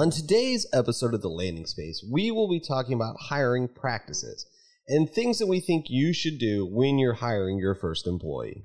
On today's episode of The Landing Space, we will be talking about hiring practices and things that we think you should do when you're hiring your first employee.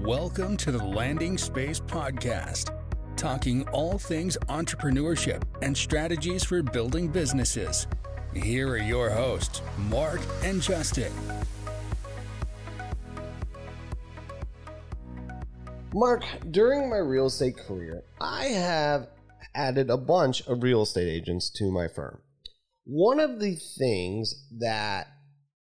Welcome to the Landing Space Podcast, talking all things entrepreneurship and strategies for building businesses. Here are your hosts, Mark and Justin. Mark, during my real estate career, I have added a bunch of real estate agents to my firm. One of the things that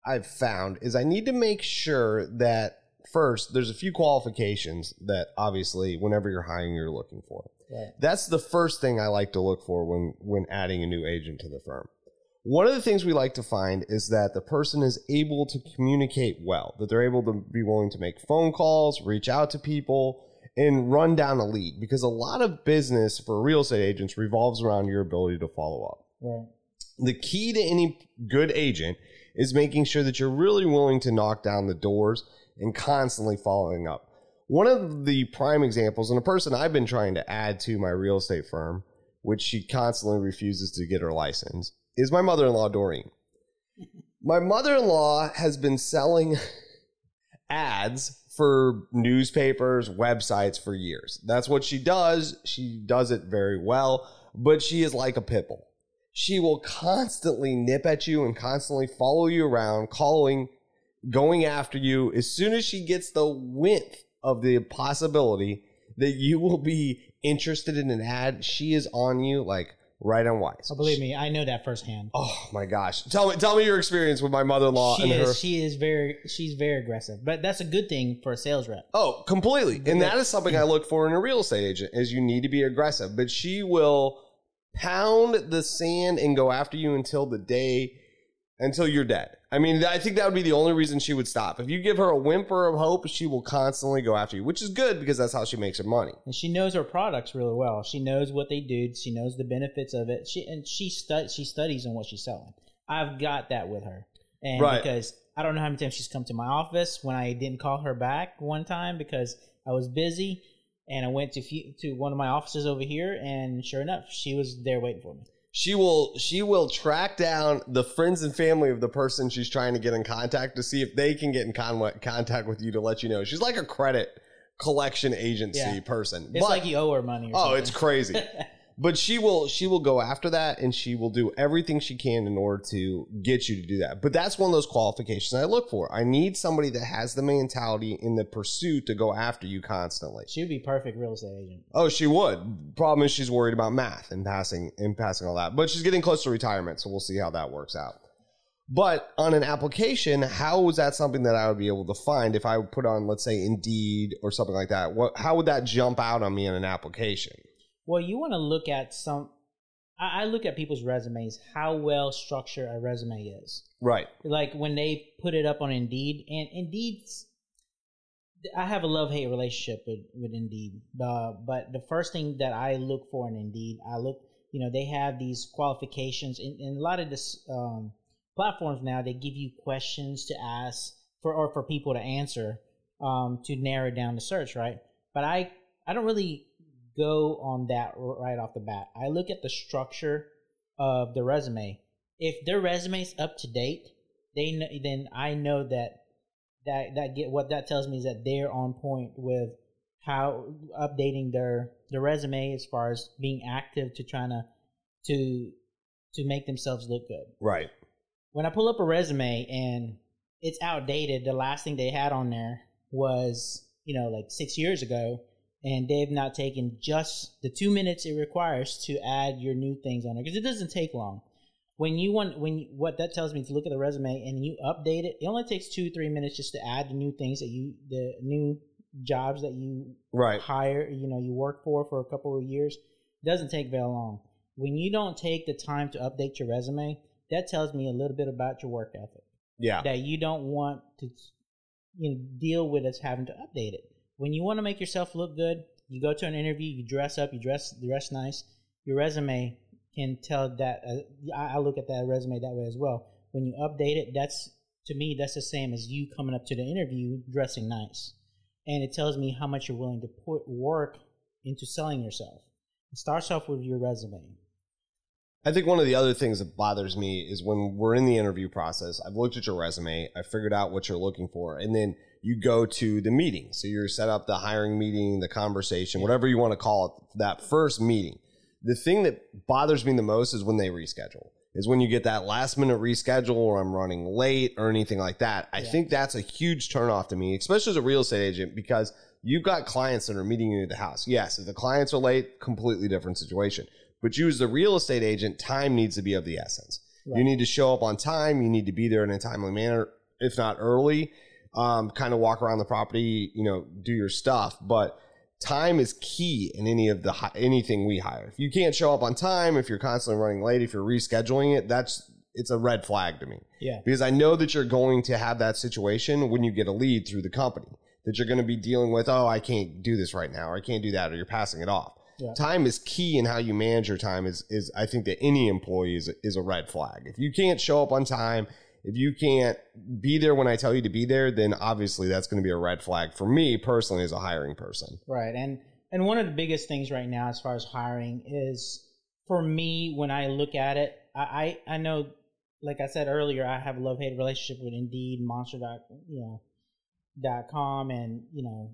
I've found is I need to make sure that first there's a few qualifications that obviously whenever you're hiring you're looking for. Right. That's the first thing I like to look for when when adding a new agent to the firm. One of the things we like to find is that the person is able to communicate well, that they're able to be willing to make phone calls, reach out to people, and run down a lead because a lot of business for real estate agents revolves around your ability to follow up. Right. The key to any good agent is making sure that you're really willing to knock down the doors and constantly following up. One of the prime examples, and a person I've been trying to add to my real estate firm, which she constantly refuses to get her license, is my mother in law, Doreen. My mother in law has been selling ads for newspapers, websites for years. That's what she does. She does it very well, but she is like a pit bull. She will constantly nip at you and constantly follow you around, calling, going after you. As soon as she gets the width of the possibility that you will be interested in an ad, she is on you like right on wise. Oh, believe me, I know that firsthand. Oh my gosh! Tell me, tell me your experience with my mother-in-law she and is her. she is very she's very aggressive, but that's a good thing for a sales rep. Oh, completely. And that is something I look for in a real estate agent is you need to be aggressive. But she will pound the sand and go after you until the day until you're dead. I mean, I think that would be the only reason she would stop. If you give her a whimper of hope, she will constantly go after you, which is good because that's how she makes her money. And she knows her products really well. She knows what they do. She knows the benefits of it. She and she stu- she studies on what she's selling. I've got that with her, and Right. because I don't know how many times she's come to my office when I didn't call her back one time because I was busy, and I went to few, to one of my offices over here, and sure enough, she was there waiting for me. She will she will track down the friends and family of the person she's trying to get in contact to see if they can get in con- contact with you to let you know. She's like a credit collection agency Yeah. person. It's But- like you owe her money. Or Oh, something. it's crazy. but she will she will go after that and she will do everything she can in order to get you to do that. But that's one of those qualifications I look for. I need somebody that has the mentality in the pursuit to go after you constantly. She would be perfect real estate agent. Oh, she would. Problem is she's worried about math and passing and passing all that. But she's getting close to retirement, so we'll see how that works out. But on an application, how is that something that I would be able to find if I put on, let's say, Indeed or something like that? What how would that jump out on me in an application? Well, you want to look at some. I, I look at people's resumes, how well structured a resume is. Right. Like when they put it up on Indeed, and Indeed's. I have a love hate relationship with with Indeed, uh, but the first thing that I look for in Indeed, I look, you know, they have these qualifications, and, and a lot of this um, platforms now they give you questions to ask for or for people to answer um, to narrow down the search, right? But I I don't really go on that right off the bat. I look at the structure of the resume. If their resume's up to date, they then I know that that that get what that tells me is that they're on point with how updating their their resume as far as being active to trying to to to make themselves look good Right. when I pull up a resume and it's outdated, the last thing they had on there was, you know, like six years ago, and they've not taken just the two minutes it requires to add your new things on there because it doesn't take long. When you want, when you, what that tells me is to look at the resume and you update it, it only takes two three minutes just to add the new things that you, the new jobs that you Right. hire, you know, you work for for a couple of years. It doesn't take very long. When you don't take the time to update your resume, that tells me a little bit about your work ethic. Yeah. That you don't want to, you know, deal with us having to update it. When you want to make yourself look good, you go to an interview, you dress up, you dress dress nice. Your resume can tell that. Uh, I, I look at that resume that way as well. When you update it, that's to me that's the same as you coming up to the interview dressing nice, and it tells me how much you're willing to put work into selling yourself. It starts off with your resume. I think one of the other things that bothers me is when we're in the interview process, I've looked at your resume, I figured out what you're looking for, and then you go to the meeting. So you're set up the hiring meeting, the conversation, whatever you want to call it, that first meeting. The thing that bothers me the most is when they reschedule. Is when you get that last minute reschedule or I'm running late or anything like that. I Yeah. think that's a huge turnoff to me, especially as a real estate agent, because you've got clients that are meeting you at the house. Yes, if the clients are late, completely different situation. But you as the real estate agent, time needs to be of the essence. You need to show up on time. You need to be there in a timely manner, if not early. Um, kind of walk around the property, you know, do your stuff. But time is key in any of the anything we hire. If you can't show up on time, if you're constantly running late, if you're rescheduling it, that's it's a red flag to me Yeah. because I know that you're going to have that situation when you get a lead through the company that you're going to be dealing with. Oh, I can't do this right now, or I can't do that, or you're passing it off. Yeah. Time is key in how you manage your time. Is is I think that any employee is is a red flag. If you can't show up on time, if you can't be there when I tell you to be there, then obviously that's going to be a red flag for me personally as a hiring person. Right. And and one of the biggest things right now as far as hiring is for me when I look at it, I I, I know like I said earlier, I have a love hate relationship with Indeed, Monster dot you know dot com and you know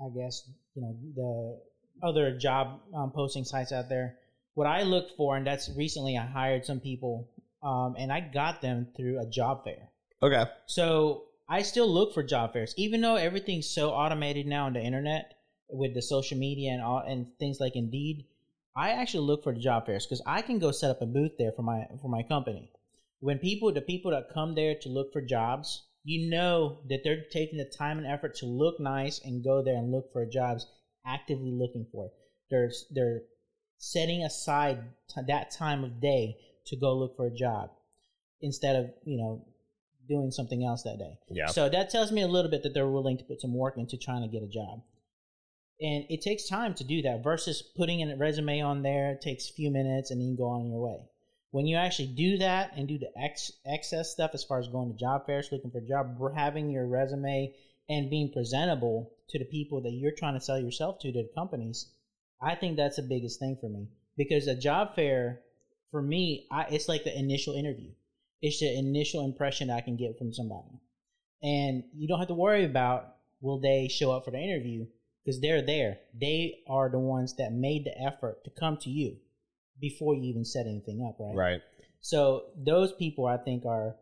I guess you know the other job um, posting sites out there. What I look for, and that's recently I hired some people, um, and I got them through a job fair. Okay. So I still look for job fairs, even though everything's so automated now on the internet with the social media and all and things like Indeed. I actually look for the job fairs because I can go set up a booth there for my for my company. When people, the people that come there to look for jobs, you know that they're taking the time and effort to look nice and go there and look for jobs, actively looking for it. They're they're setting aside t- that time of day to go look for a job instead of you know doing something else that day. Yeah. So that tells me a little bit that they're willing to put some work into trying to get a job. And it takes time to do that versus putting a resume on there. It takes a few minutes and then you go on your way. When you actually do that and do the ex- excess stuff as far as going to job fairs, looking for a job, having your resume and being presentable to the people that you're trying to sell yourself to, to the companies, I think that's the biggest thing for me. Because a job fair, for me, I, it's like the initial interview. It's the initial impression I can get from somebody. And you don't have to worry about will they show up for the interview because they're there. They are the ones that made the effort to come to you before you even set anything up, right? Right. So those people, I think, are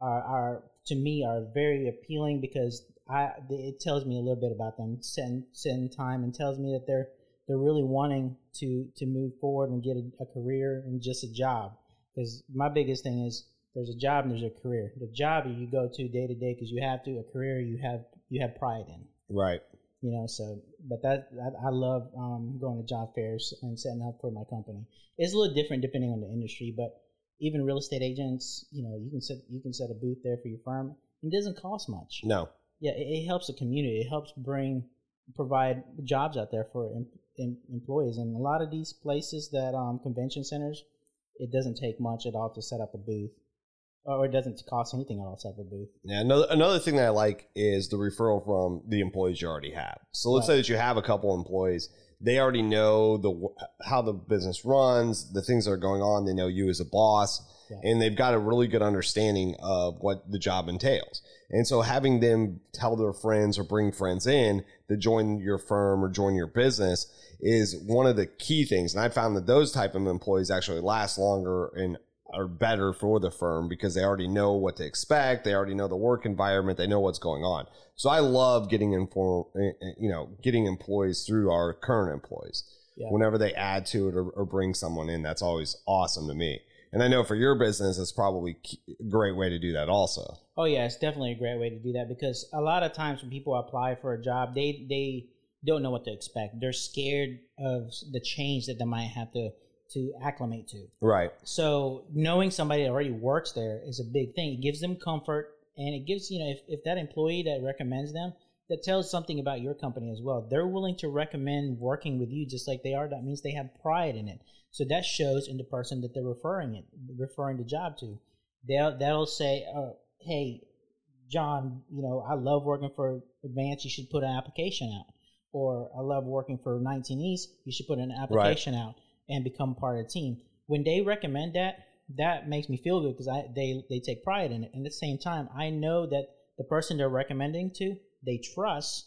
are, are to me are very appealing because I it tells me a little bit about them, setting setting time, and tells me that they're they're really wanting to to move forward and get a, a career and just a job. Because my biggest thing is there's a job and there's a career. The job you go to day to day because you have to. A career you have you have pride in Right. you know so but that I, I love um, going to job fairs and setting up for my company it's a little different depending on the industry but even real estate agents you know you can set you can set a booth there for your firm it doesn't cost much No. Yeah it, it helps the community it helps bring provide jobs out there for em, em, employees and a lot of these places that um, convention centers it doesn't take much at all to set up a booth or it doesn't cost anything at all to set up a booth Yeah, another another thing that I like is the referral from the employees you already have. So let's Right. say that you have a couple employees, they already know the how the business runs, the things that are going on. They know you as a boss, Yeah. and they've got a really good understanding of what the job entails. And so having them tell their friends or bring friends in to join your firm or join your business is one of the key things. And I found that those type of employees actually last longer and are better for the firm because they already know what to expect. They already know the work environment. They know what's going on. So I love getting inform, eh, eh, you know, getting employees through our current employees. Yeah. Whenever they add to it or, or bring someone in, that's always awesome to me. And I know for your business, it's probably a great way to do that also. Oh yeah, it's definitely a great way to do that because a lot of times when people apply for a job, they they don't know what to expect. They're scared of the change that they might have to to acclimate to. Right. So knowing somebody that already works there is a big thing. It gives them comfort and it gives, you know, if, if that employee that recommends them, that tells something about your company as well. They're willing to recommend working with you just like they are. That means they have pride in it. So that shows in the person that they're referring it, referring the job to. They'll they'll say, oh, "Hey, John, you know, I love working for Advance. You should put an application out." or I love working for 19 East, you should put an application out and become part of the team. When they recommend that, that makes me feel good because I they they take pride in it. And at the same time, I know that the person they're recommending to, they trust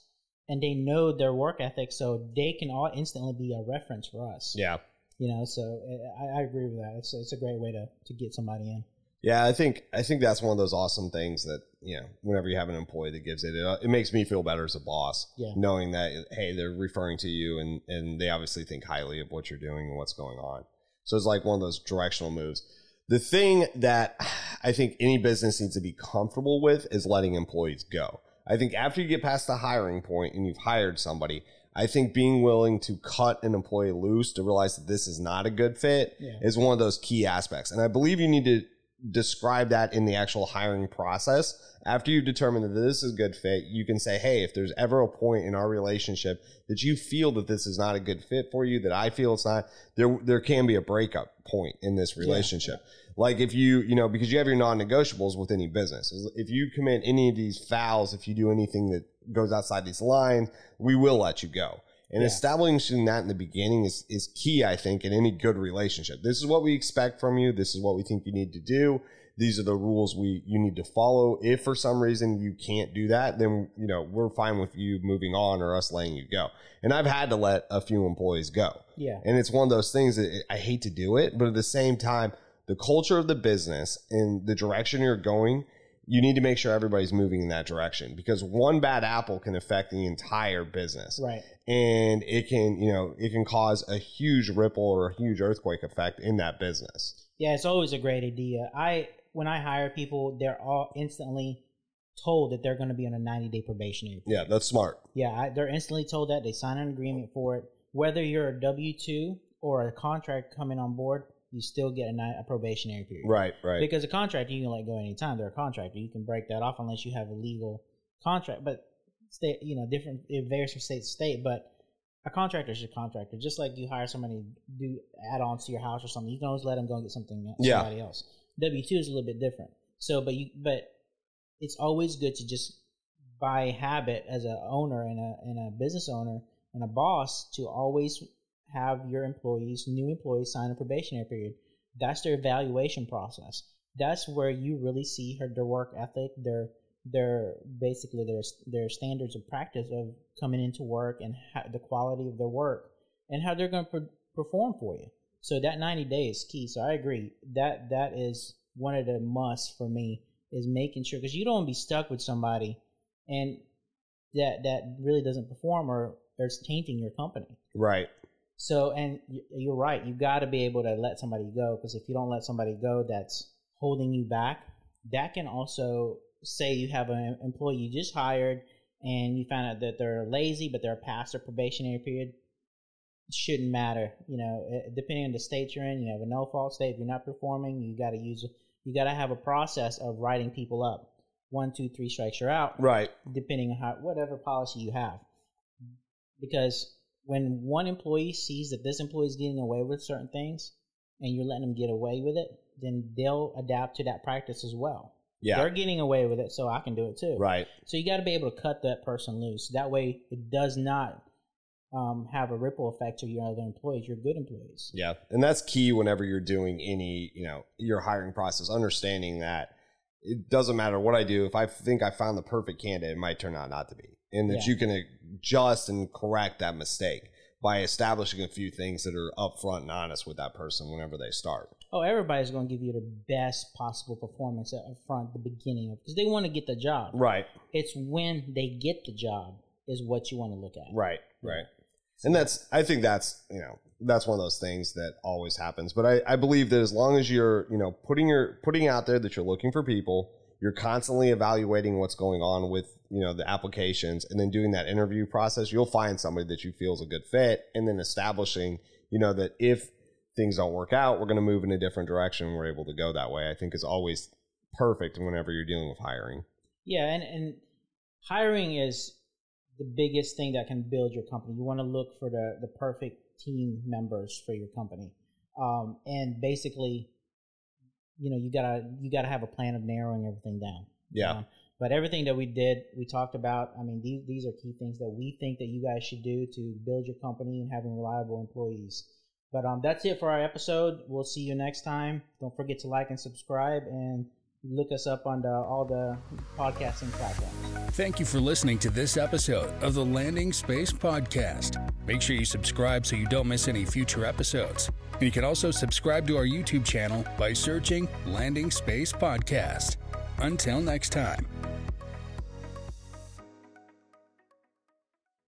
and they know their work ethic, so they can all instantly be a reference for us. Yeah. You know, so uh, I, I agree with that. It's it's a great way to to get somebody in. Yeah, I think I think that's one of those awesome things that you know. Whenever you have an employee that gives it, it, it makes me feel better as a boss, Yeah. knowing that hey, they're referring to you and and they obviously think highly of what you're doing and what's going on. So it's like one of those directional moves. The thing that I think any business needs to be comfortable with is letting employees go. I think after you get past the hiring point and you've hired somebody, I think being willing to cut an employee loose to realize that this is not a good fit Yeah. is one of those key aspects. And I believe you need to describe that in the actual hiring process. After you've determined that this is a good fit, you can say, hey, if there's ever a point in our relationship that you feel that this is not a good fit for you, that I feel it's not, there there can be a breakup point in this relationship. Like if you, you know, because you have your non-negotiables with any business. If you commit any of these fouls, if you do anything that goes outside these lines, we will let you go. And Yeah. establishing that in the beginning is, is key, I think, in any good relationship. This is what we expect from you. This is what we think you need to do. These are the rules we you need to follow. If for some reason you can't do that, then you know we're fine with you moving on or us letting you go. And I've had to let a few employees go. Yeah. And it's one of those things that I hate to do it, but at the same time, the culture of the business and the direction you're going, you need to make sure everybody's moving in that direction because one bad apple can affect the entire business. Right. And it can, you know, it can cause a huge ripple or a huge earthquake effect in that business. Yeah, it's always a great idea. I when I hire people, they're all instantly told that they're going to be on a 90 day probationary. Yeah, that's smart. Yeah, I, they're instantly told that they sign an agreement for it. Whether you're a W two or a contract coming on board, you still get a, a probationary period. Right, right. Because a contractor you can let go anytime. They're a contractor. You can break that off unless you have a legal contract. But state, you know, different. It varies from state to state. But a contractor is a contractor. Just like you hire somebody to do add-ons to your house or something, you can always let them go and get something Yeah. somebody else. W two is a little bit different. So, but you, but it's always good to just by habit as a owner and a and a business owner and a boss to always have your employees, new employees, sign a probationary period. That's their evaluation process. That's where you really see her their work ethic, their their basically their their standards of practice of coming into work and how, the quality of their work and how they're going to per- perform for you. So that 90 days key. So I agree that that is one of the musts for me is making sure because you don't want to be stuck with somebody and that that really doesn't perform or or it's tainting your company. right. So, and you're right. You got to be able to let somebody go because if you don't let somebody go, that's holding you back. That can also say you have an employee you just hired and you found out that they're lazy, but they're past their probationary period. It shouldn't matter, you know. eh, Depending on the state you're in, you have a no fault state. If you're not performing, you got to use. You got to have a process of writing people up. One, two, three strikes, you're out Right. depending on how whatever policy you have. Because when one employee sees that this employee is getting away with certain things and you're letting them get away with it, then they'll adapt to that practice as well. Yeah. They're getting away with it, so I can do it too. Right. So you got to be able to cut that person loose. That way, it does not um, have a ripple effect to your other employees, your good employees. Yeah. And that's key whenever you're doing any, you know, your hiring process, understanding that it doesn't matter what I do. If I think I found the perfect candidate, it might turn out not to be. And that Yeah. you can adjust and correct that mistake by establishing a few things that are upfront and honest with that person whenever they start. Oh, everybody's going to give you the best possible performance at up front, the beginning of, because they want to get the job. Right. It's when they get the job is what you want to look at. Right. Right. And that's, I think that's, you know, that's one of those things that always happens. But I, I believe that as long as you're, you know, putting your, putting out there that you're looking for people, you're constantly evaluating what's going on with, you know, the applications and then doing that interview process, you'll find somebody that you feel is a good fit and then establishing, you know, that if things don't work out, we're going to move in a different direction. We're able to go that way. I think is always perfect whenever you're dealing with hiring. Yeah, and, and hiring is the biggest thing that can build your company. You want to look for the, the perfect team members for your company. Um, and basically, you know, you gotta you gotta have a plan of narrowing everything down. Yeah. Um, but everything that we did, we talked about. I mean, these these are key things that we think that you guys should do to build your company and having reliable employees. But um, that's it for our episode. We'll see you next time. Don't forget to like and subscribe and look us up on the, all the podcasting platforms. Thank you for listening to this episode of the Landing Space Podcast. Make sure you subscribe so you don't miss any future episodes. And you can also subscribe to our YouTube channel by searching Landing Space Podcast. Until next time.